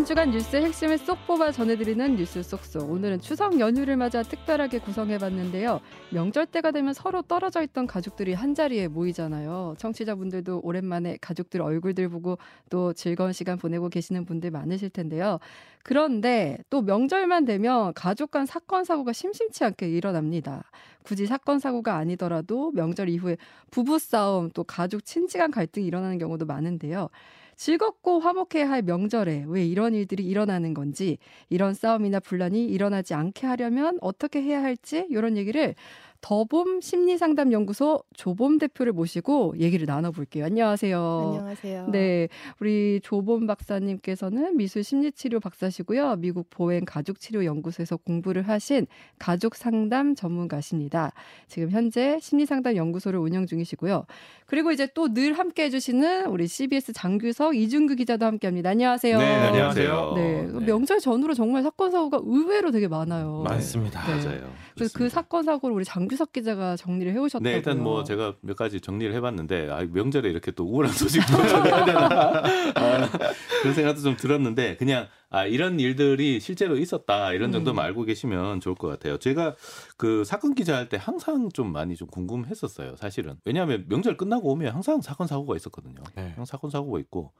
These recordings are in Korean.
한 주간 뉴스의 핵심을 쏙 뽑아 전해드리는 뉴스 쏙쏙. 오늘은 추석 연휴를 맞아 특별하게 구성해봤는데요. 명절 때가 되면 서로 떨어져 있던 가족들이 한 자리에 모이잖아요. 청취자분들도 오랜만에 가족들 얼굴들 보고 또 즐거운 시간 보내고 계시는 분들 많으실 텐데요. 그런데 또 명절만 되면 가족 간 사건 사고가 심심치 않게 일어납니다. 굳이 사건 사고가 아니더라도 명절 이후에 부부 싸움 또 가족 친지 간 갈등이 일어나는 경우도 많은데요. 즐겁고 화목해야 할 명절에 왜 이런 일들이 일어나는 건지, 이런 싸움이나 분란이 일어나지 않게 하려면 어떻게 해야 할지, 이런 얘기를 더봄 심리상담연구소 조봄 대표를 모시고 얘기를 나눠볼게요. 안녕하세요. 안녕하세요. 네, 우리 조봄 박사님께서는 미술 심리치료 박사시고요. 미국 보행 가족치료연구소에서 공부를 하신 가족 상담 전문가십니다. 지금 현재 심리상담 연구소를 운영 중이시고요. 그리고 이제 또 늘 함께 해주시는 우리 CBS 장규석 이준규 기자도 함께합니다. 안녕하세요. 네, 안녕하세요. 네, 네. 명절 전후로 정말 사건 사고가 의외로 되게 많아요. 많습니다. 네. 맞아요. 그래서 그 사건 사고를 우리 장규석 기자가 정리를 해오셨다고요. 네, 일단 뭐 제가 몇 가지 정리를 해봤는데 아, 명절에 이렇게 또 우울한 소식도 전해야 되나 아, 그런 생각도 좀 들었는데 그냥 아 이런 일들이 실제로 있었다 이런 정도만 음. 알고 계시면 좋을 것 같아요. 제가 그 사건 기자할 때 항상 좀 많이 좀 궁금했었어요. 사실은 왜냐하면 명절 끝나고 오면 항상 사건 사고가 있었거든요. 네. 항상 사건 사고가 있고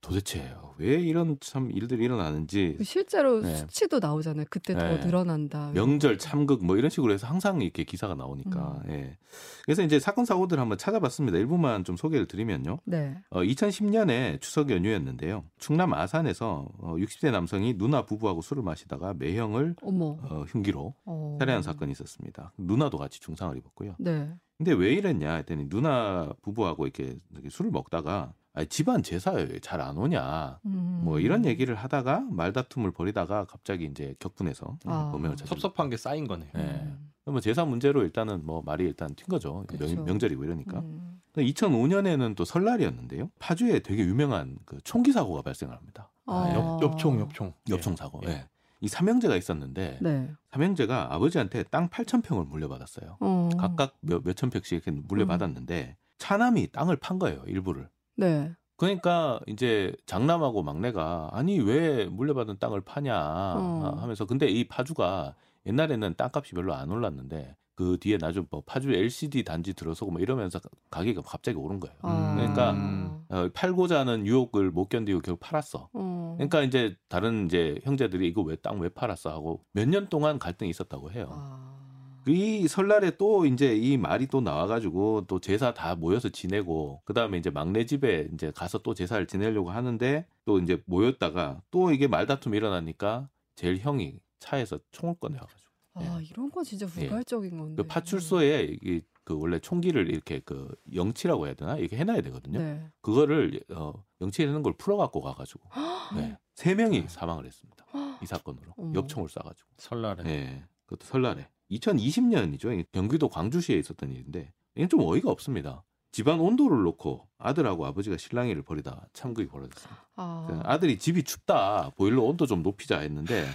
도대체 왜 이런 참 일들이 일어나는지 실제로 네. 수치도 나오잖아요. 그때 더 네. 늘어난다. 명절 참극 뭐 이런 식으로 해서 항상 이렇게 기사가 나오니까 음. 예. 그래서 이제 사건 사고들 한번 찾아봤습니다. 일부만 좀 소개를 드리면요. 네. 어, 2010년에 추석 연휴였는데요. 충남 아산에서 어, 60대 남성이 누나 부부하고 술을 마시다가 매형을 어머. 어, 흉기로 어. 살해한 사건이 있었습니다. 누나도 같이 중상을 입었고요. 네. 근데 왜 이랬냐 했더니 누나 부부하고 이렇게 술을 먹다가 아니, 집안 제사에 잘 안 오냐 음. 뭐 이런 얘기를 하다가 말다툼을 벌이다가 갑자기 이제 격분해서 아. 범행을. 섭섭한 게 쌓인 거네요. 네. 음. 뭐 제사 문제로 일단은 뭐 말이 일단 튄 거죠. 그쵸. 명, 명절이고 이러니까. 음. 2005년에는 또 설날이었는데요. 파주에 되게 유명한 그 총기 사고가 발생을 합니다. 아. 옆, 엽총, 엽총. 엽총 사고. 예. 예. 이 삼형제가 있었는데 네. 삼형제가 아버지한테 땅 8천 평을 물려받았어요. 어. 각각 몇, 몇천 평씩 이렇게 물려받았는데 차남이 땅을 판 거예요. 일부를. 네. 그러니까 이제 장남하고 막내가 아니 왜 물려받은 땅을 파냐 어. 하면서 근데 이 파주가 옛날에는 땅값이 별로 안 올랐는데 그 뒤에 나중 뭐 파주 LCD 단지 들어서고 뭐 이러면서 가격이 갑자기 오른 거예요. 아. 그러니까 음. 어, 팔고자 하는 유혹을 못 견디고 결국 팔았어. 어. 그러니까 이제 다른 이제 형제들이 이거 왜 땅 왜 팔았어 하고 몇 년 동안 갈등이 있었다고 해요. 아. 이 설날에 또 이제 이 말이 또 나와가지고 또 제사 다 모여서 지내고 그 다음에 이제 막내 집에 이제 가서 또 제사를 지내려고 하는데 또 이제 모였다가 또 이게 말다툼이 일어나니까 제일 형이 차에서 총을 꺼내와가지고 아, 이런 건 진짜 예. 우발적인 건데. 그 파출소에 이게 그 원래 총기를 이렇게 그 영치라고 해야 되나 이렇게 해놔야 되거든요. 네. 그거를 어 영치해놓은 걸 풀어갖고 가가지고 네. 세 명이 사망을 했습니다. 이 사건으로 어머. 엽총을 쏴가지고. 설날에. 네, 그것도 설날에 2020년이죠. 경기도 광주시에 있었던 일인데 이건 좀 어이가 없습니다. 집안 온도를 놓고 아들하고 아버지가 실랑이를 벌이다 참극이 벌어졌습니다. 아. 아들이 집이 춥다 보일러 온도 좀 높이자 했는데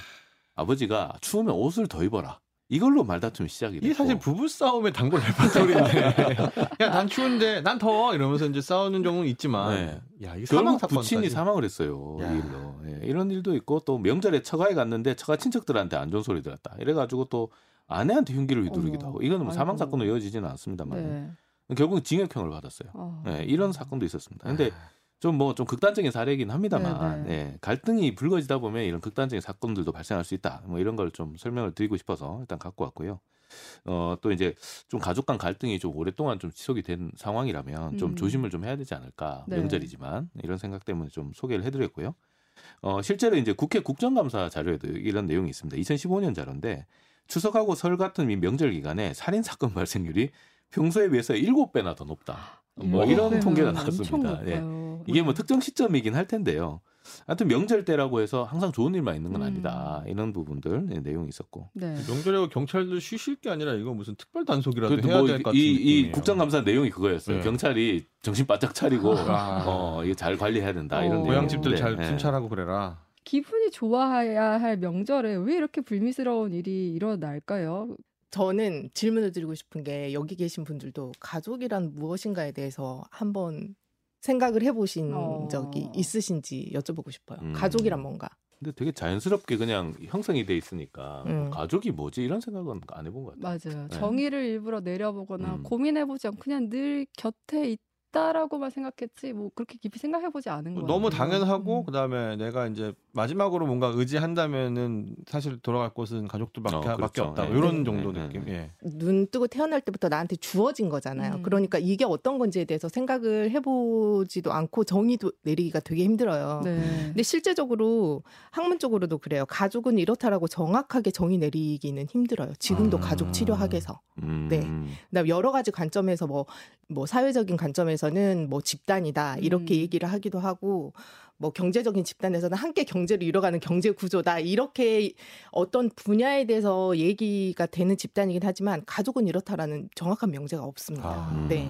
아버지가 추우면 옷을 더 입어라. 이걸로 말다툼이 시작이 됐고 이게 사실 부부 싸움의 단골 레퍼토리인데. 야, 난 추운데, 난 더워! 이러면서 이제 싸우는 경우는 있지만. 네. 야, 이게 사망 사건. 부친이 사망을 했어요. 야. 이 일로. 예, 이런 일도 있고 또 명절에 처가에 갔는데 처가 친척들한테 안 좋은 소리 들었다. 이래가지고 또 아내한테 흉기를 휘두르기도 어머. 하고 이거는 뭐 사망. 사건으로 이어지지는 않습니다만 네. 결국 징역형을 받았어요. 아. 예, 이런 사건도 있었습니다. 근데 아, 좀뭐 좀 극단적인 사례이긴 합니다만 네, 네. 예, 갈등이 불거지다 보면 이런 극단적인 사건들도 발생할 수 있다. 뭐 이런 걸 좀 설명을 드리고 싶어서 일단 갖고 왔고요. 어, 또 이제 좀 가족 간 갈등이 좀 오랫동안 좀 지속이 된 상황이라면 좀 음. 조심을 좀 해야 되지 않을까. 네. 명절이지만 이런 생각 때문에 좀 소개를 해드렸고요. 어, 실제로 이제 국회 국정감사 자료에도 이런 내용이 있습니다. 2015년 자료인데 추석하고 설 같은 이 명절 기간에 살인 사건 발생률이 평소에 비해서 7배나 더 높다. 뭐 이런 통계가 나왔습니다. 예. 이게 뭐 특정 시점이긴 할 텐데요. 하여튼 명절 때라고 해서 항상 좋은 일만 있는 건 음. 아니다. 이런 부분들 네, 내용이 있었고. 네. 명절에 경찰도 쉬실 게 아니라 이거 무슨 특별 단속이라도 해야 뭐 될것 같은 이, 이. 국정감사 내용이 그거였어요. 네. 경찰이 정신 바짝 차리고 아. 어, 이거 잘 관리해야 된다. 어. 이런 고향 집들 내용인데, 잘 예. 순찰하고 그래라. 기분이 좋아야 할 명절에 왜 이렇게 불미스러운 일이 일어날까요? 저는 질문을 드리고 싶은 게 여기 계신 분들도 가족이란 무엇인가에 대해서 한번 생각을 해보신 어. 적이 있으신지 여쭤보고 싶어요. 음. 가족이란 뭔가? 근데 되게 자연스럽게 그냥 형성이 돼 있으니까 음. 가족이 뭐지 이런 생각은 안 해본 것 같아요. 맞아요. 네. 정의를 일부러 내려보거나 음. 고민해보지 않고 그냥 늘 곁에 있다라고만 생각했지 뭐 그렇게 깊이 생각해 보지 않은 거예요. 너무 당연하고 음. 그다음에 내가 이제 마지막으로 뭔가 의지한다면은 사실 돌아갈 곳은 가족들밖에 어, 그렇죠. 없다. 예. 이런 네. 정도 네. 느낌. 예. 눈 뜨고 태어날 때부터 나한테 주어진 거잖아요. 음. 그러니까 이게 어떤 건지에 대해서 생각을 해 보지도 않고 정의도 내리기가 되게 힘들어요. 네. 근데 실제적으로 학문적으로도 그래요. 가족은 이렇다라고 정확하게 정의 내리기는 힘들어요. 지금도 아. 가족 치료학에서. 음. 네. 그다음 여러 가지 관점에서 뭐, 뭐 사회적인 관점에서 는 뭐 집단이다 이렇게 음. 얘기를 하기도 하고 뭐 경제적인 집단에서는 함께 경제를 이뤄가는 경제 구조다 이렇게 어떤 분야에 대해서 얘기가 되는 집단이긴 하지만 가족은 이렇다라는 정확한 명제가 없습니다. 아. 네.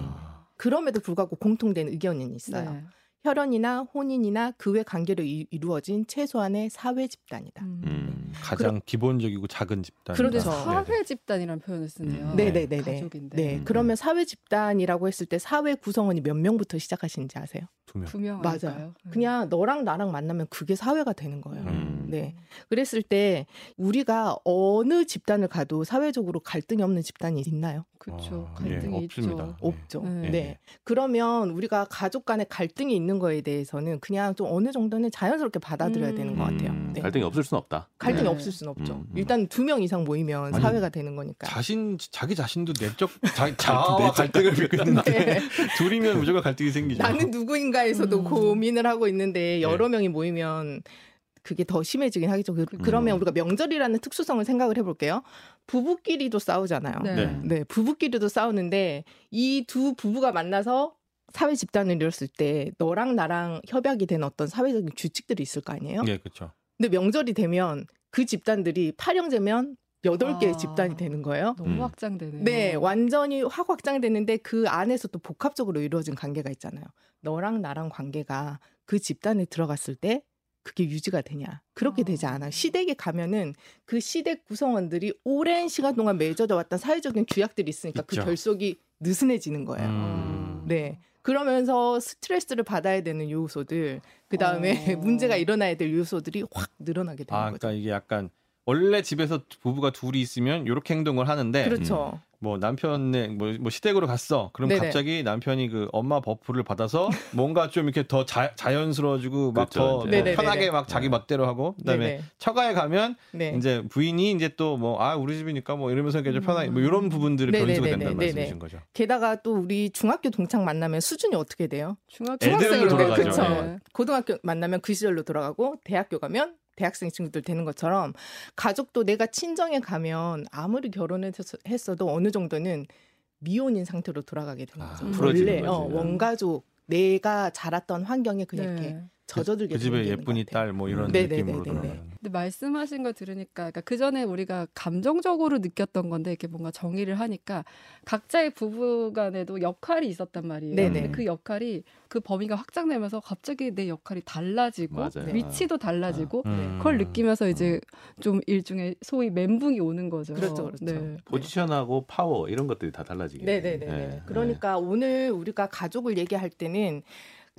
그럼에도 불구하고 공통된 의견은 있어요. 네. 혈연이나 혼인이나 그 외 관계로 이, 이루어진 최소한의 사회 집단이다. 음. 음. 가장 기본적이고 작은 집단. 그런데 그렇죠. 사회 집단이라는 표현을 쓰네요. 음. 네네네네. 가족인데 네, 음. 그러면 사회 집단이라고 했을 때 사회 구성원이 몇 명부터 시작하시는지 아세요? 두 명. 두 명 맞아요. 그냥 너랑 나랑 만나면 그게 사회가 되는 거예요. 음. 네. 그랬을 때 우리가 어느 집단을 가도 사회적으로 갈등이 없는 집단이 있나요? 그렇죠. 아, 예, 갈등이 없습니다. 있죠. 없죠. 네. 네. 그러면 우리가 가족 간에 갈등이 있는 거에 대해서는 그냥 좀 어느 정도는 자연스럽게 받아들여야 음. 되는 것 같아요. 음. 네. 갈등이 없을 수는 없다. 갈등이 네. 없을 수는 없죠. 음, 음. 일단 두 명 이상 모이면 아니, 사회가 되는 거니까. 자신 자기 자신도 내적 자, 자아와 갈등을 겪고 있는데 네. 둘이면 무조건 갈등이 생기죠. 나는 누구인가에서도 음. 고민을 하고 있는데 네. 여러 명이 모이면 그게 더 심해지긴 하겠죠. 그- 음. 그러면 우리가 명절이라는 특수성을 생각을 해볼게요. 부부끼리도 싸우잖아요. 네. 네. 네, 부부끼리도 싸우는데 이 두 부부가 만나서 사회 집단을 이뤘을 때 너랑 나랑 협약이 된 어떤 사회적인 규칙들이 있을 거 아니에요? 예, 그렇죠. 근데 명절이 되면 그 집단들이 팔형제면 여덟 개의 아. 집단이 되는 거예요. 너무 음. 확장되네요. 네, 완전히 확 확장되는데 그 안에서 또 복합적으로 이루어진 관계가 있잖아요. 너랑 나랑 관계가 그 집단에 들어갔을 때 그게 유지가 되냐? 그렇게 되지 아. 않아요. 시댁에 가면은 그 시댁 구성원들이 오랜 시간 동안 맺어져 왔던 사회적인 규약들이 있으니까 그 있죠. 결속이 느슨해지는 거예요. 음. 네. 그러면서 스트레스를 받아야 되는 요소들, 그 다음에 어. 문제가 일어나야 될 요소들이 확 늘어나게 되는 아, 거죠. 그러니까 이게 약간 원래 집에서 부부가 둘이 있으면 이렇게 행동을 하는데 그렇죠. 뭐 남편네 뭐, 뭐 시댁으로 갔어. 그럼 네네. 갑자기 남편이 그 엄마 buff를 받아서 뭔가 좀 이렇게 더 자, 자연스러워지고 막 그렇죠. 네네네네. 편하게 막 자기 멋대로 하고 그다음에 네네. 처가에 가면 네. 이제 부인이 이제 또 뭐 아 우리 집이니까 뭐 이러면서 이렇게 좀 편하게 뭐 음. 이런 부분들이. 변수가 된다는 네네. 말씀이신 거죠. 게다가 또 우리 중학교 동창 만나면 수준이 어떻게 돼요? 중학교 애들로 중학생으로 돌아가죠. 그쵸. 네. 고등학교 만나면 그 시절로 돌아가고 대학교 가면 대학생 친구들 되는 것처럼 가족도 내가 친정에 가면 아무리 결혼했어도 어느 정도는 미혼인 상태로 돌아가게 되는 아, 거죠. 풀어지는 원래 어. 원가족 내가 자랐던 환경에 그냥 이렇게 네. 젖어들게 그 집에 예쁜이. 딸 뭐 이런 네네네네네. 느낌으로 돌아가는. 근데 말씀하신 거 들으니까 그러니까 그 전에 우리가 감정적으로 느꼈던 건데 이렇게 뭔가 정의를 하니까 각자의 부부간에도 역할이 있었단 말이에요. 네네. 근데 그 역할이 그 범위가 확장되면서 갑자기 내 역할이 달라지고 맞아요. 위치도 달라지고 음. 그걸 느끼면서 이제 좀 일종의 소위 멘붕이 오는 거죠. 그렇죠, 그렇죠. 네. 포지션하고 파워 이런 것들이 다 달라지게. 네네네. 네. 그러니까 오늘 우리가 가족을 얘기할 때는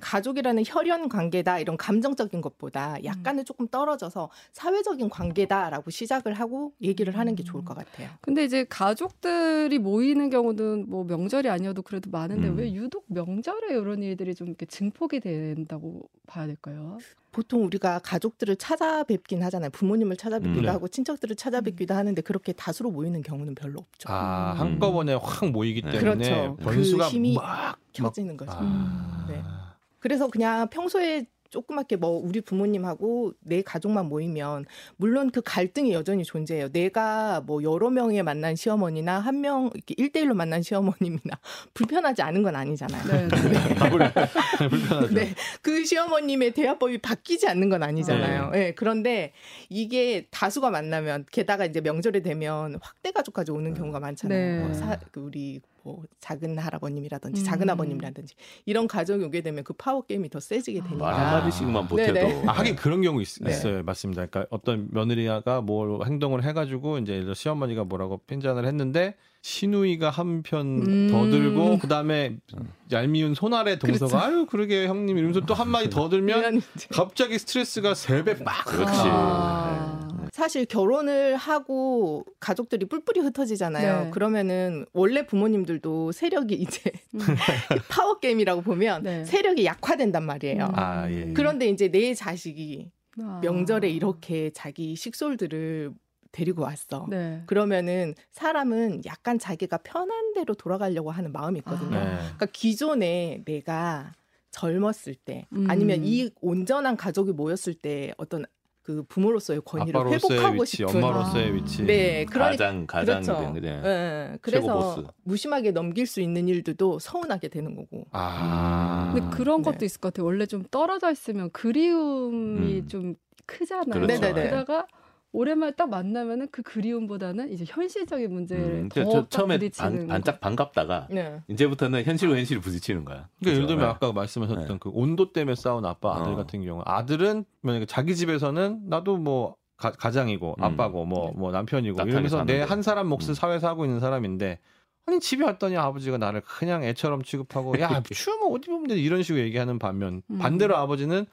가족이라는 혈연 관계다 이런 감정적인 것보다 약간은 조금 떨어져서 사회적인 관계다라고 시작을 하고 얘기를 하는 게 좋을 것 같아요. 근데 이제 가족들이 모이는 경우는 뭐 명절이 아니어도 그래도 많은데 음. 왜 유독 명절에 이런 일들이 좀 이렇게 증폭이 된다고 봐야 될까요? 보통 우리가 가족들을 찾아뵙긴 하잖아요. 부모님을 찾아뵙기도 음, 네. 하고 친척들을 찾아뵙기도 하는데 그렇게 다수로 모이는 경우는 별로 없죠. 아 음. 한꺼번에 확 모이기 네. 때문에 그렇죠. 변수가 그 힘이 막 켜지는 거죠. 아. 네. 그래서 그냥 평소에 조그맣게 뭐 우리 부모님하고 내 가족만 모이면 물론 그 갈등이 여전히 존재해요. 내가 뭐 여러 명의 만난 시어머니나 한 명 이렇게 1대1로 만난 시어머님이나 불편하지 않은 건 아니잖아요. 네. 불편하죠. 네. 그 시어머님의 대화법이 바뀌지 않는 건 아니잖아요. 예. 그런데 이게 다수가 만나면 게다가 이제 명절이 되면 확대 가족까지 오는 경우가 많잖아요. 네. 뭐 사- 그 우리 뭐 작은 할아버님이라든지 음. 작은 아버님이라든지 이런 가정이 오게 되면 그 파워 게임이 더 세지게 되니까. 말 한마디씩만 보태도 네네. 아, 하긴 그런 경우 있, 네. 어요 맞습니다. 그러니까 어떤 며느리가 뭘 행동을 해가지고 이제 예를 들어 시어머니가 뭐라고 핀잔을 했는데 시누이가 한 편더 음. 들고 그 다음에 얄미운 손아래 동서가 그렇죠. 아유 그러게 형님 이러면서 또 한 마디 더 들면 갑자기 스트레스가 세 배 빡. 그렇지. 아. 네. 사실 결혼을 하고 가족들이 뿔뿔이 흩어지잖아요. 네. 그러면은 원래 부모님들도 세력이 이제 음. 파워 게임이라고 보면 네. 세력이 약화된단 말이에요. 음. 아, 예. 그런데 이제 내 자식이 아. 명절에 이렇게 자기 식솔들을 데리고 왔어. 네. 그러면은 사람은 약간 자기가 편한 대로 돌아가려고 하는 마음이 있거든요. 아. 네. 그러니까 기존에 내가 젊었을 때 음. 아니면 이 온전한 가족이 모였을 때 어떤 그 부모로서의 권위를 아빠로서의 회복하고 위치, 싶은 엄마로서의 아. 위치. 네, 그러니까 가장 가장 그렇죠. 그- 네. 예, 그래서 보스. 무심하게 넘길 수 있는 일들도 서운하게 되는 거고. 아. 근데 그런 네. 것도 있을 것 같아요. 원래 좀 떨어져 있으면 그리움이 음. 좀 크잖아요. 그렇죠. 네네네. 그러다가 오랜만에 딱 만나면은 그 그리움보다는 이제 현실적인 문제를 음, 더 처음에 반, 반짝 반갑다가 네. 이제부터는 현실과 현실이 부딪히는 거야. 그러니까 예를 들면 그죠? 아까 말씀하셨던 네. 그 온도 때문에 싸운 아빠 아들 어. 같은 경우 아들은 만약에 자기 집에서는 나도 뭐 가, 가장이고 음. 아빠고 뭐뭐 남편이고 이러면서 내. 한 사람 몫을 음. 사회 살고 있는 사람인데 아니 집에 왔더니 아버지가 나를 그냥 애처럼 취급하고 야 추우면 어디 보면 돼 이런 식으로 얘기하는 반면 음. 반대로 아버지는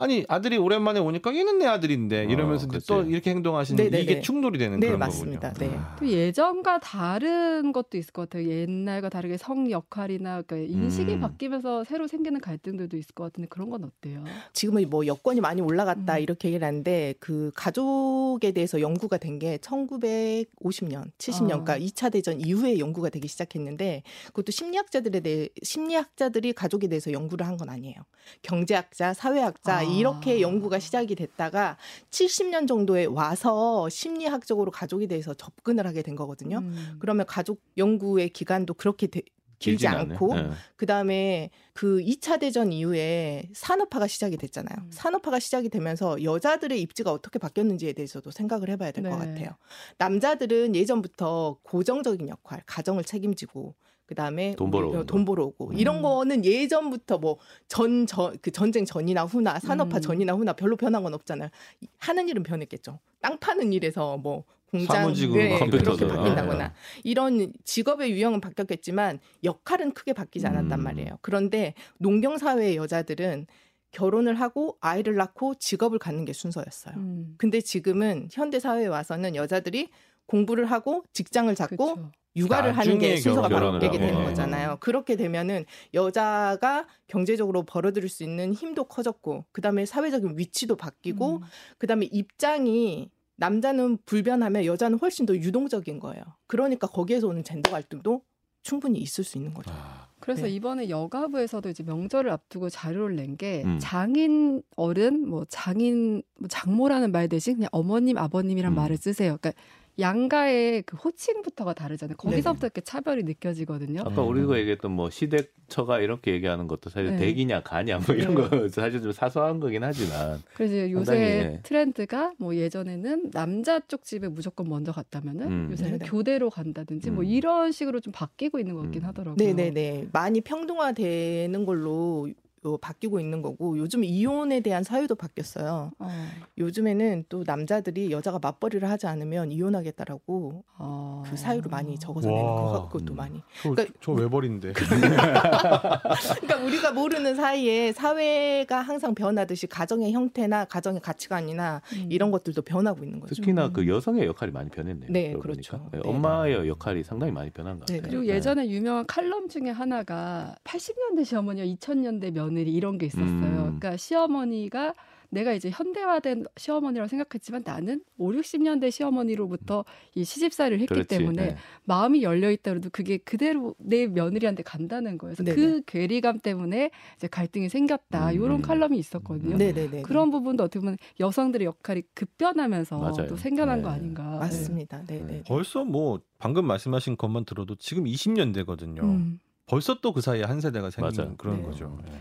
아니 아들이 오랜만에 오니까 얘는 내 아들인데 이러면서 어. 또 이렇게 행동하시는 네네네. 이게 충돌이 되는 네, 그런 맞습니다. 거군요. 네. 아. 또 예전과 다른 것도 있을 것 같아요. 옛날과 다르게 성 역할이나 그러니까 인식이 음. 바뀌면서 새로 생기는 갈등들도 있을 것 같은데 그런 건 어때요? 지금은 뭐 여건이 많이 올라갔다 음. 이렇게 얘기를 하는데 그 가족에 대해서 연구가 된 게 1950년, 70년, 아. 그러니까 2차 대전 이후에 연구가 되기 시작했는데 그것도 심리학자들에 대해 심리학자들이 가족에 대해서 연구를 한 건 아니에요. 경제학자, 사회학자 아. 이렇게 연구가 시작이 됐다가 70년 정도에 와서 심리학적으로 가족에 대해서 접근을 하게 된 거거든요. 음. 그러면 가족 연구의 기간도 그렇게 되- 길지. 않고 네. 그다음에 그 2차 대전 이후에 산업화가 시작이 됐잖아요. 음. 산업화가 시작이 되면서 여자들의 입지가 어떻게 바뀌었는지에 대해서도 생각을 해 봐야 될것 네. 같아요. 남자들은 예전부터 고정적인 역할, 가정을 책임지고 그다음에 돈 벌어 우리- 오는 돈 거. 벌어오고 음. 이런 거는 예전부터 뭐 전 전 그 전쟁 전이나 후나 산업화 음. 전이나 후나 별로 변한 건 없잖아요. 하는 일은 변했겠죠. 땅 파는 일에서 뭐 공장 네, 그렇게 바뀐다거나 아, 이런 직업의 유형은 바뀌었겠지만 역할은 크게 바뀌지 않았단 음. 말이에요. 그런데 농경 사회의 여자들은 결혼을 하고 아이를 낳고 직업을 갖는 게 순서였어요. 음. 근데 지금은 현대 사회에 와서는 여자들이 공부를 하고 직장을 잡고 그쵸. 육아를 하는 게 순서가 바뀌게 되는 하고. 거잖아요. 그렇게 되면은 여자가 경제적으로 벌어들일 수 있는 힘도 커졌고, 그 다음에 사회적인 위치도 바뀌고, 음. 그 다음에 입장이 남자는 불변하면 여자는 훨씬 더 유동적인 거예요. 그러니까 거기에서 오는 젠더 갈등도 충분히 있을 수 있는 거죠. 아. 그래서 네. 이번에 여가부에서도 이제 명절을 앞두고 자료를 낸게 음. 장인 어른, 뭐 장인, 뭐 장모라는 말 대신 그냥 어머님, 아버님이란 음. 말을 쓰세요. 그러니까 양가의 그 호칭부터가 다르잖아요. 거기서부터 네네. 이렇게 차별이 느껴지거든요. 아까 음. 우리가 얘기했던 뭐 시댁처가 이렇게 얘기하는 것도 사실 네. 대기냐 가냐 뭐 이런 네. 거 사실 좀 사소한 거긴 하지만 그래서 요새 상당히, 예. 트렌드가 뭐 예전에는 남자 쪽 집에 무조건 먼저 갔다면은 음. 요새는 네네. 교대로 간다든지 뭐 음. 이런 식으로 좀 바뀌고 있는 것 같긴 음. 하더라고요. 네네네. 많이 평등화되는 걸로 어, 바뀌고 있는 거고 요즘 이혼에 대한 사유도 바뀌었어요. 어. 요즘에는 또 남자들이 여자가 맞벌이를 하지 않으면 이혼하겠다라고 어. 그 사유를 많이 적어서 내는 와. 거 그것도 음. 많이. 저, 그러니까- 저 외벌인데. 그러니까 우리가 모르는 사이에 사회가 항상 변하듯이 가정의 형태나 가정의 가치관이나 음. 이런 것들도 변하고 있는 거죠. 특히나 음. 그 여성의 역할이 많이 변했네요. 네, 그렇죠. 네, 네. 엄마의 역할이 상당히 많이 변한 것 네, 같아요. 그리고 네. 예전에 유명한 칼럼 중에 하나가 80년대 시어머니와 2000년대 며느 리 이런 게 있었어요. 음. 그러니까 시어머니가 내가 이제 현대화된 시어머니라고 생각했지만 나는 5, 60년대 시어머니로부터 이 시집살이를 했기 그렇지. 때문에 네. 마음이 열려 있다고도 그게 그대로 내 며느리한테 간다는 거예요. 그래서 그 괴리감 때문에 이제 갈등이 생겼다. 음. 이런 칼럼이 있었거든요. 네네네. 그런 부분도 어떻게 보면 여성들의 역할이 급변하면서 맞아요. 또 생겨난 네. 거 아닌가. 맞습니다. 네네. 벌써 뭐 방금 말씀하신 것만 들어도 지금 20년대거든요. 음. 벌써 또 그 사이에 한 세대가 생긴 맞아요. 그런 네. 거죠. 예.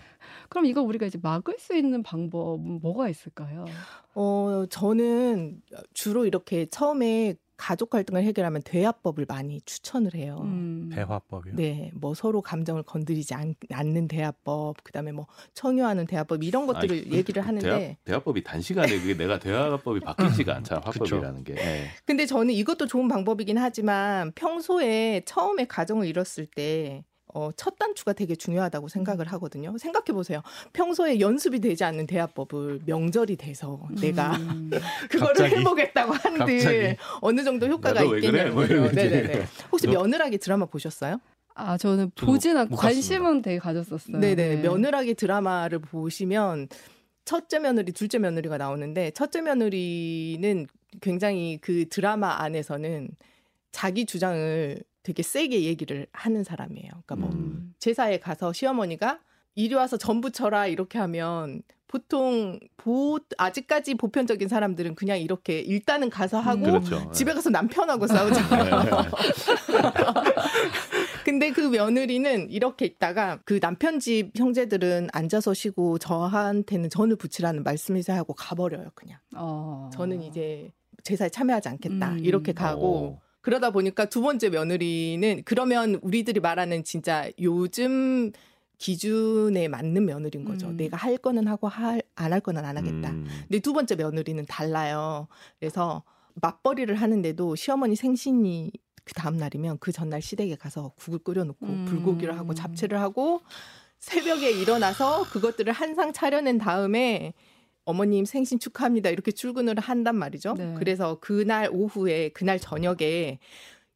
그럼 이거 우리가 이제 막을 수 있는 방법은 뭐가 있을까요? 어, 저는 주로 이렇게 처음에 가족 갈등을 해결하면 대화법을 많이 추천을 해요. 음. 대화법이요. 네, 뭐 서로 감정을 건드리지 않, 는 대화법, 그다음에 뭐 청유하는 대화법 이런 것들을 아니, 얘기를 하는데, 대화, 대화법이 단시간에 그게 내가 대화법이 바뀌지가 않잖아 화법이라는 게. 예. 근데 저는 이것도 좋은 방법이긴 하지만 평소에 처음에 가정을 이뤘을 때. 어, 첫 단추가 되게 중요하다고 생각을 하거든요. 생각해 보세요. 평소에 연습이 되지 않는 대화법을 명절이 돼서 내가 음. 그거를 갑자기? 해보겠다고 한들 갑자기? 어느 정도 효과가 왜 그래? 뭐. 네네네. 혹시 너- 며느라기 드라마 보셨어요? 아 저는 보진 않고 못 관심은 되게 가졌었어요. 네네. 네. 며느라기 드라마를 보시면 첫째 며느리, 둘째 며느리가 나오는데 첫째 며느리는 굉장히 그 드라마 안에서는 자기 주장을 되게 세게 얘기를 하는 사람이에요. 그러니까 뭐 음. 제사에 가서 시어머니가 이리 와서 전부 쳐라 이렇게 하면 보통 보 아직까지 보편적인 사람들은 그냥 이렇게 일단은 가서 하고 그렇죠. 집에 가서 남편하고 싸우잖아요. 근데 그 며느리는 이렇게 있다가 그 남편 집 형제들은 앉아서 쉬고 저한테는 전을 붙이라는 말씀을 하고 가버려요 그냥. 어. 저는 이제 제사에 참여하지 않겠다 음. 이렇게 가고 오. 그러다 보니까 두 번째 며느리는 그러면 우리들이 말하는 진짜 요즘 기준에 맞는 며느리인 거죠. 음. 내가 할 거는 하고 안 할 거는 안 하겠다. 음. 근데 두 번째 며느리는 달라요. 그래서 맞벌이를 하는데도 시어머니 생신이 그 다음 날이면 그 전날 시댁에 가서 국을 끓여놓고 음. 불고기를 하고 잡채를 하고 새벽에 일어나서 그것들을 한 상 차려낸 다음에 어머님 생신 축하합니다 이렇게 출근을 한단 말이죠. 네. 그래서 그날 오후에 그날 저녁에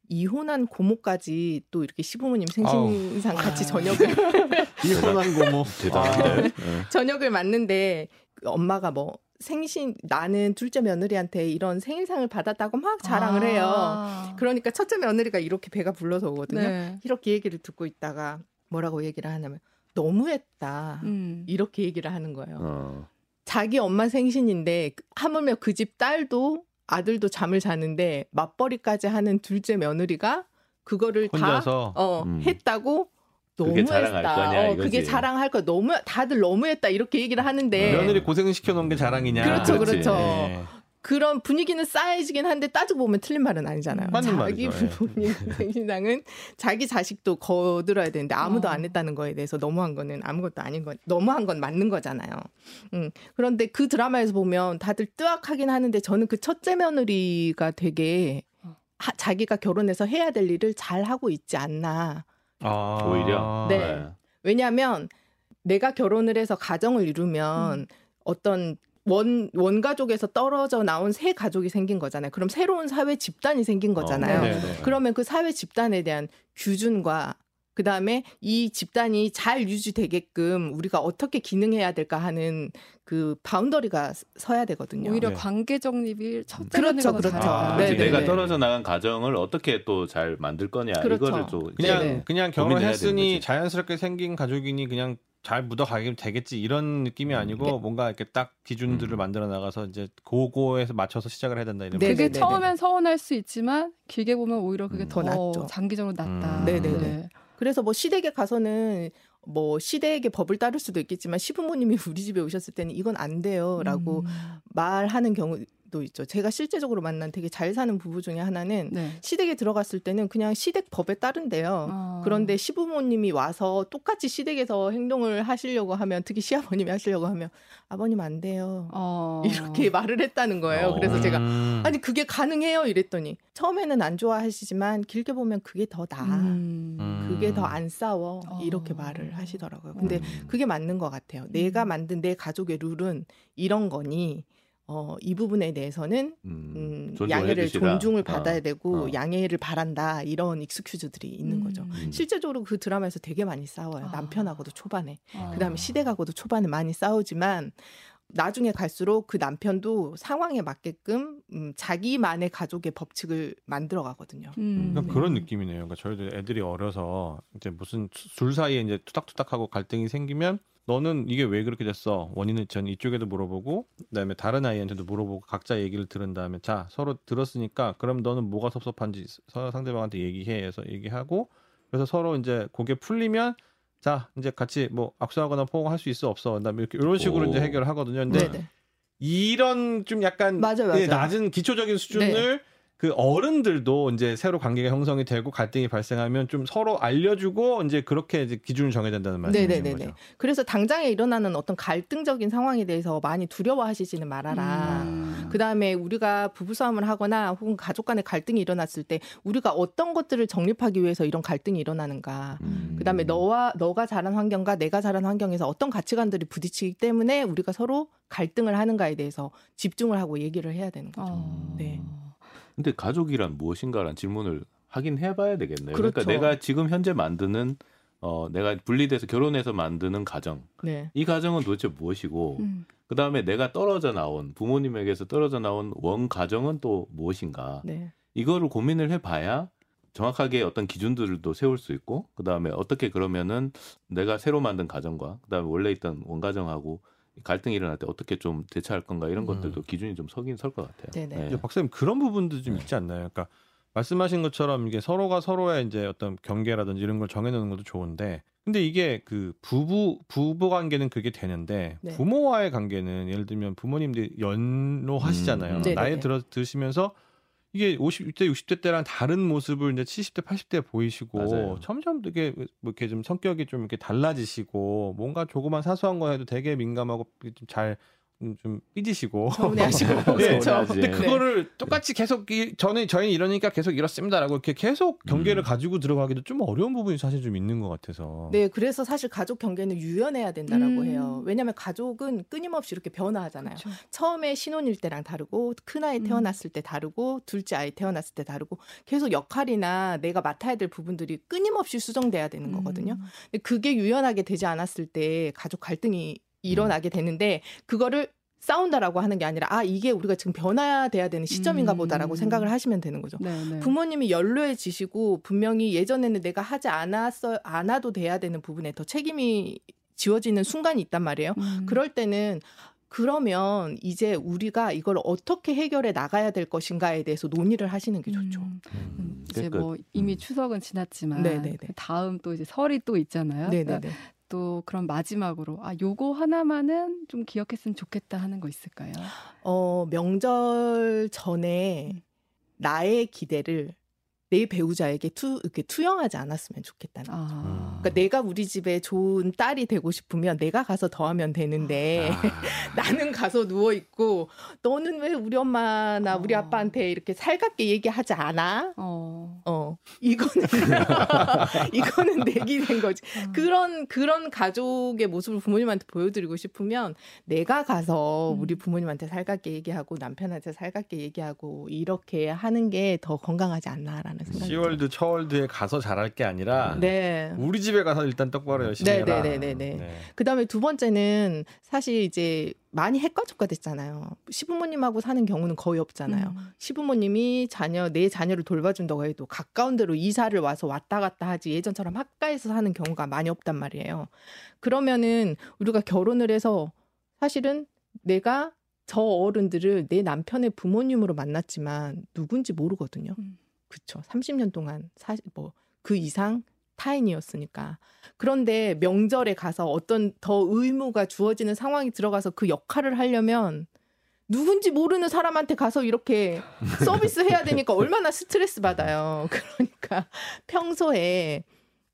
이혼한 고모까지 또 이렇게 시부모님 생신상 같이 아. 저녁을 이혼한 고모 대단한데. 예. 저녁을 맞는데 엄마가 뭐 생신 나는 둘째 며느리한테 이런 생일상을 받았다고 막 자랑을 해요. 아. 그러니까 첫째 며느리가 이렇게 배가 불러서 오거든요. 네. 이렇게 얘기를 듣고 있다가 뭐라고 얘기를 하냐면 너무했다. 음. 이렇게 얘기를 하는 거예요. 어. 자기 엄마 생신인데 하물며 그 집 딸도 아들도 잠을 자는데 맞벌이까지 하는 둘째 며느리가 그거를 다 혼자서 어, 음. 했다고 너무했다. 자랑할 거냐, 어, 그게. 자랑할 거 너무 다들 너무했다 이렇게 얘기를 하는데 며느리 고생 시켜 놓은 게 자랑이냐? 그렇죠, 그렇지. 그렇죠. 네. 그런 분위기는 쌓여지긴 한데 따지고 보면 틀린 말은 아니잖아요. 맞는 자기 예. 부모님 생신상은 자기 자식도 거들어야 되는데 아무도 어. 안 했다는 거에 대해서 너무한 거는 아무것도 아닌 거 너무한 건 맞는 거잖아요. 음. 그런데 그 드라마에서 보면 다들 뜨악하긴 하는데 저는 그 첫째 며느리가 되게 어. 하- 자기가 결혼해서 해야 될 일을 잘 하고 있지 않나. 아, 오히려 네. 왜냐하면 내가 결혼을 해서 가정을 이루면 음. 어떤 원 원가족에서 떨어져 나온 새 가족이 생긴 거잖아요. 그럼 새로운 사회 집단이 생긴 거잖아요. 네, 네. 그러면 그 사회 집단에 대한 규준과 그 다음에 이 집단이 잘 유지되게끔 우리가 어떻게 기능해야 될까 하는 그 바운더리가 서야 되거든요. 오히려 네. 관계 정립이 첫 그렇죠, 더 그렇죠. 아, 네. 네, 내가 네. 떨어져 나간 가정을 어떻게 또 잘 만들 거냐 그렇죠. 이거를 또 그냥 네네. 그냥 결혼했으니. 자연스럽게 생긴 가족이니 그냥 잘 묻어가면 되겠지 이런 느낌이 음. 아니고 네. 뭔가 이렇게 딱 기준들을 음. 만들어 나가서 이제 고거에서 맞춰서 시작을 해야 된다 이런 네, 그게 네, 네, 처음엔 서운할 수 있지만 길게 보면 오히려 그게 음. 더, 더 낫죠. 장기적으로 낫다. 음. 네, 네, 네. 그래서 뭐 시댁에 가서는 뭐 시댁의 법을 따를 수도 있겠지만 시부모님이 우리 집에 오셨을 때는 이건 안 돼요라고 음. 말하는 경우 도 있죠. 제가 실제적으로 만난 되게 잘 사는 부부 중에 하나는 네. 시댁에 들어갔을 때는 그냥 시댁 법에 따른대요. 어. 그런데 시부모님이 와서 똑같이 시댁에서 행동을 하시려고 하면 특히 시아버님이 하시려고 하면 아버님 안 돼요. 어. 이렇게 말을 했다는 거예요. 어. 그래서 제가 음. 아니 그게 가능해요 이랬더니 처음에는 안 좋아하시지만 길게 보면 그게 더 나아. 음. 음. 그게 더 안 싸워 어. 이렇게 말을 하시더라고요. 근데 음. 그게 맞는 것 같아요. 내가 만든 내 가족의 룰은 이런 거니 어, 이 부분에 대해서는 음, 음, 양해를 주시라. 존중을 어, 받아야 되고 어. 양해를 바란다 이런 익스큐즈들이 있는 음. 거죠. 음. 실제적으로 그 드라마에서 되게 많이 싸워요. 아. 남편하고도 초반에. 어. 그다음에 시댁하고도 초반에 많이 싸우지만 나중에 갈수록 그 남편도 상황에 맞게끔 음, 자기만의 가족의 법칙을 만들어 가거든요. 음. 그러니까 그런 느낌이네요. 그러니까 저희도 애들이 어려서 이제 무슨 둘 사이에 이제 투닥투닥하고 갈등이 생기면 너는 이게 왜 그렇게 됐어? 원인은 전 이쪽에도 물어보고 그다음에 다른 아이한테도 물어보고 각자 얘기를 들은 다음에 자 서로 들었으니까 그럼 너는 뭐가 섭섭한지 서로 상대방한테 얘기해 해서 얘기하고 그래서 서로 이제 고개 풀리면 자 이제 같이 뭐 악수하거나 포옹할 수 있어 없어 그다음에 이렇게 이런 식으로 오. 이제 해결을 하거든요. 근데 네네. 이런 좀 약간 맞아요, 네, 맞아요. 낮은 기초적인 수준을 그 어른들도 이제 새로 관계가 형성이 되고 갈등이 발생하면 좀 서로 알려주고 이제 그렇게 이제 기준을 정해야 된다는 말씀이신 네네네네. 거죠. 그래서 당장에 일어나는 어떤 갈등적인 상황에 대해서 많이 두려워하시지는 말아라. 음. 그 다음에 우리가 부부싸움을 하거나 혹은 가족 간의 갈등이 일어났을 때 우리가 어떤 것들을 정립하기 위해서 이런 갈등이 일어나는가. 음. 그 다음에 너와 너가 자란 환경과 내가 자란 환경에서 어떤 가치관들이 부딪히기 때문에 우리가 서로 갈등을 하는가에 대해서 집중을 하고 얘기를 해야 되는 거죠. 어. 네. 근데 가족이란 무엇인가라는 질문을 하긴 해봐야 되겠네요. 그러니까 그렇죠. 내가 지금 현재 만드는 어 내가 분리돼서 결혼해서 만드는 가정 네. 이 가정은 도대체 무엇이고 음. 그 다음에 내가 떨어져 나온 부모님에게서 떨어져 나온 원 가정은 또 무엇인가 네. 이거를 고민을 해봐야 정확하게 어떤 기준들도 세울 수 있고 그 다음에 어떻게 그러면은 내가 새로 만든 가정과 그 다음에 원래 있던 원 가정하고 갈등이 일어날 때 어떻게 좀 대처할 건가 이런 음. 것들도 기준이 좀 서긴 설 것 같아요. 네네. 이제 박사님 그런 부분도 좀 있지 않나요? 그러니까 말씀하신 것처럼 이게 서로가 서로의 이제 어떤 경계라든지 이런 걸 정해놓는 것도 좋은데, 근데 이게 그 부부 부부 관계는 그게 되는데 네. 부모와의 관계는 예를 들면 부모님들이 연로하시잖아요. 음. 네네네. 나이 들어 드시면서 이게 50대 60대 때랑 다른 모습을 이제 70대 80대 보이시고 맞아요. 점점 되게 뭐 이렇게 좀 성격이 좀 이렇게 달라지시고 뭔가 조그만 사소한 거 해도 되게 민감하고 좀잘 음, 좀 삐지시고 서운해하시고 예. 그렇죠. 근데 네. 그거를 똑같이 계속 이, 저는 저희는 이러니까 계속 이렇습니다라고 이렇게 계속 경계를 음. 가지고 들어가기도 좀 어려운 부분이 사실 좀 있는 것 같아서. 네, 그래서 사실 가족 경계는 유연해야 된다라고 음. 해요. 왜냐하면 가족은 끊임없이 이렇게 변화하잖아요. 그렇죠. 처음에 신혼일 때랑 다르고 큰 아이 음. 태어났을 때 다르고 둘째 아이 태어났을 때 다르고 계속 역할이나 내가 맡아야 될 부분들이 끊임없이 수정돼야 되는 거거든요. 음. 근데 그게 유연하게 되지 않았을 때 가족 갈등이 일어나게 되는데 그거를 싸운다라고 하는 게 아니라 아 이게 우리가 지금 변화돼야 되는 시점인가 음. 보다라고 생각을 하시면 되는 거죠. 네, 네. 부모님이 연로해지시고 분명히 예전에는 내가 하지 않았어 않아도 돼야 되는 부분에 더 책임이 지워지는 순간이 있단 말이에요. 음. 그럴 때는 그러면 이제 우리가 이걸 어떻게 해결해 나가야 될 것인가에 대해서 논의를 하시는 게 좋죠. 음. 음. 음, 이제 그러니까, 뭐 이미 음. 추석은 지났지만 네네네. 그 다음 또 이제 설이 또 있잖아요. 그러니까 네네네. 또 그럼 마지막으로 아 요거 하나만은 좀 기억했으면 좋겠다 하는 거 있을까요? 어 명절 전에 나의 기대를 내 배우자에게 투 이렇게 투영하지 않았으면 좋겠다는. 거죠. 아. 그러니까 내가 우리 집에 좋은 딸이 되고 싶으면 내가 가서 더하면 되는데 아. 나는 가서 누워 있고 너는 왜 우리 엄마나 우리 어. 아빠한테 이렇게 살갑게 얘기하지 않아? 어. 어 이거는 이거는 내기 된 거지. 음. 그런 그런 가족의 모습을 부모님한테 보여드리고 싶으면 내가 가서 음. 우리 부모님한테 살갑게 얘기하고 남편한테 살갑게 얘기하고 이렇게 하는 게 더 건강하지 않나라는 생각이 들어요. 시월드 처월드에 가서 잘할 게 아니라 네. 우리 집에 가서 일단 똑바로 열심히 네, 해라. 네, 네, 네, 네. 그다음에 두 번째는 사실 이제 많이 핵가족화 됐잖아요. 시부모님하고 사는 경우는 거의 없잖아요. 음. 시부모님이 자녀 내 자녀를 돌봐준다고 해도 가까운 데로 이사를 와서 왔다 갔다 하지 예전처럼 합가해서 사는 경우가 많이 없단 말이에요. 그러면은 우리가 결혼을 해서 사실은 내가 저 어른들을 내 남편의 부모님으로 만났지만 누군지 모르거든요. 음. 그쵸. 30년 동안 사실 뭐 그 이상 타인이었으니까. 그런데 명절에 가서 어떤 더 의무가 주어지는 상황이 들어가서 그 역할을 하려면 누군지 모르는 사람한테 가서 이렇게 서비스 해야 되니까 얼마나 스트레스 받아요. 그러니까 평소에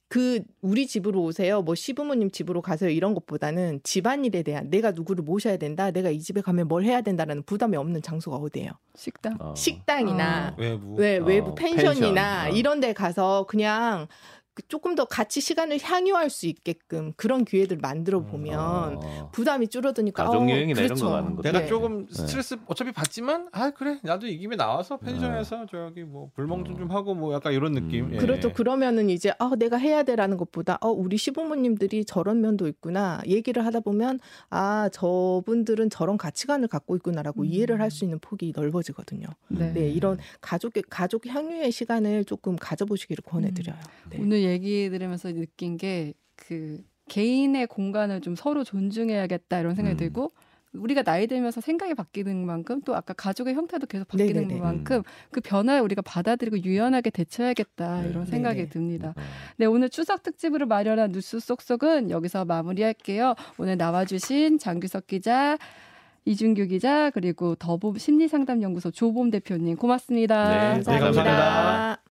그 우리 집으로 오세요. 뭐 시부모님 집으로 가세요. 이런 것보다는 집안일에 대한 내가 누구를 모셔야 된다. 내가 이 집에 가면 뭘 해야 된다라는 부담이 없는 장소가 어디예요? 식당. 어. 식당이나 외부. 네, 어, 외부 펜션이나 펜션. 어. 이런 데 가서 그냥 그 조금 더 같이 시간을 향유할 수 있게끔 그런 기회들 만들어 보면 어. 부담이 줄어드니까 가족 어, 여행이나 이런 그렇죠. 거 가는 거. 내가 네. 조금 스트레스 어차피 받지만 아 그래 나도 이 김에 나와서 펜션에서 저기 뭐 불멍 좀, 좀 하고 뭐 약간 이런 느낌. 음. 예. 그렇죠. 그러면은 이제 아 내가 해야 돼라는 것보다 어 우리 시부모님들이 저런 면도 있구나 얘기를 하다 보면 아 저분들은 저런 가치관을 갖고 있구나라고 음. 이해를 할 수 있는 폭이 넓어지거든요. 네. 네 이런 가족의 가족 향유의 시간을 조금 가져보시기를 권해드려요. 네. 오늘 얘기 들으면서 느낀 게 그 개인의 공간을 좀 서로 존중해야겠다 이런 생각이 음. 들고 우리가 나이 들면서 생각이 바뀌는 만큼 또 아까 가족의 형태도 계속 바뀌는 네네네. 만큼 그 변화에 우리가 받아들이고 유연하게 대처해야겠다 네. 이런 생각이 네네. 듭니다. 어. 네, 오늘 추석 특집으로 마련한 뉴스 쏙쏙은 여기서 마무리할게요. 오늘 나와주신 장규석 기자, 이준규 기자 그리고 더봄 심리상담연구소 조봄 대표님 고맙습니다. 네, 감사합니다.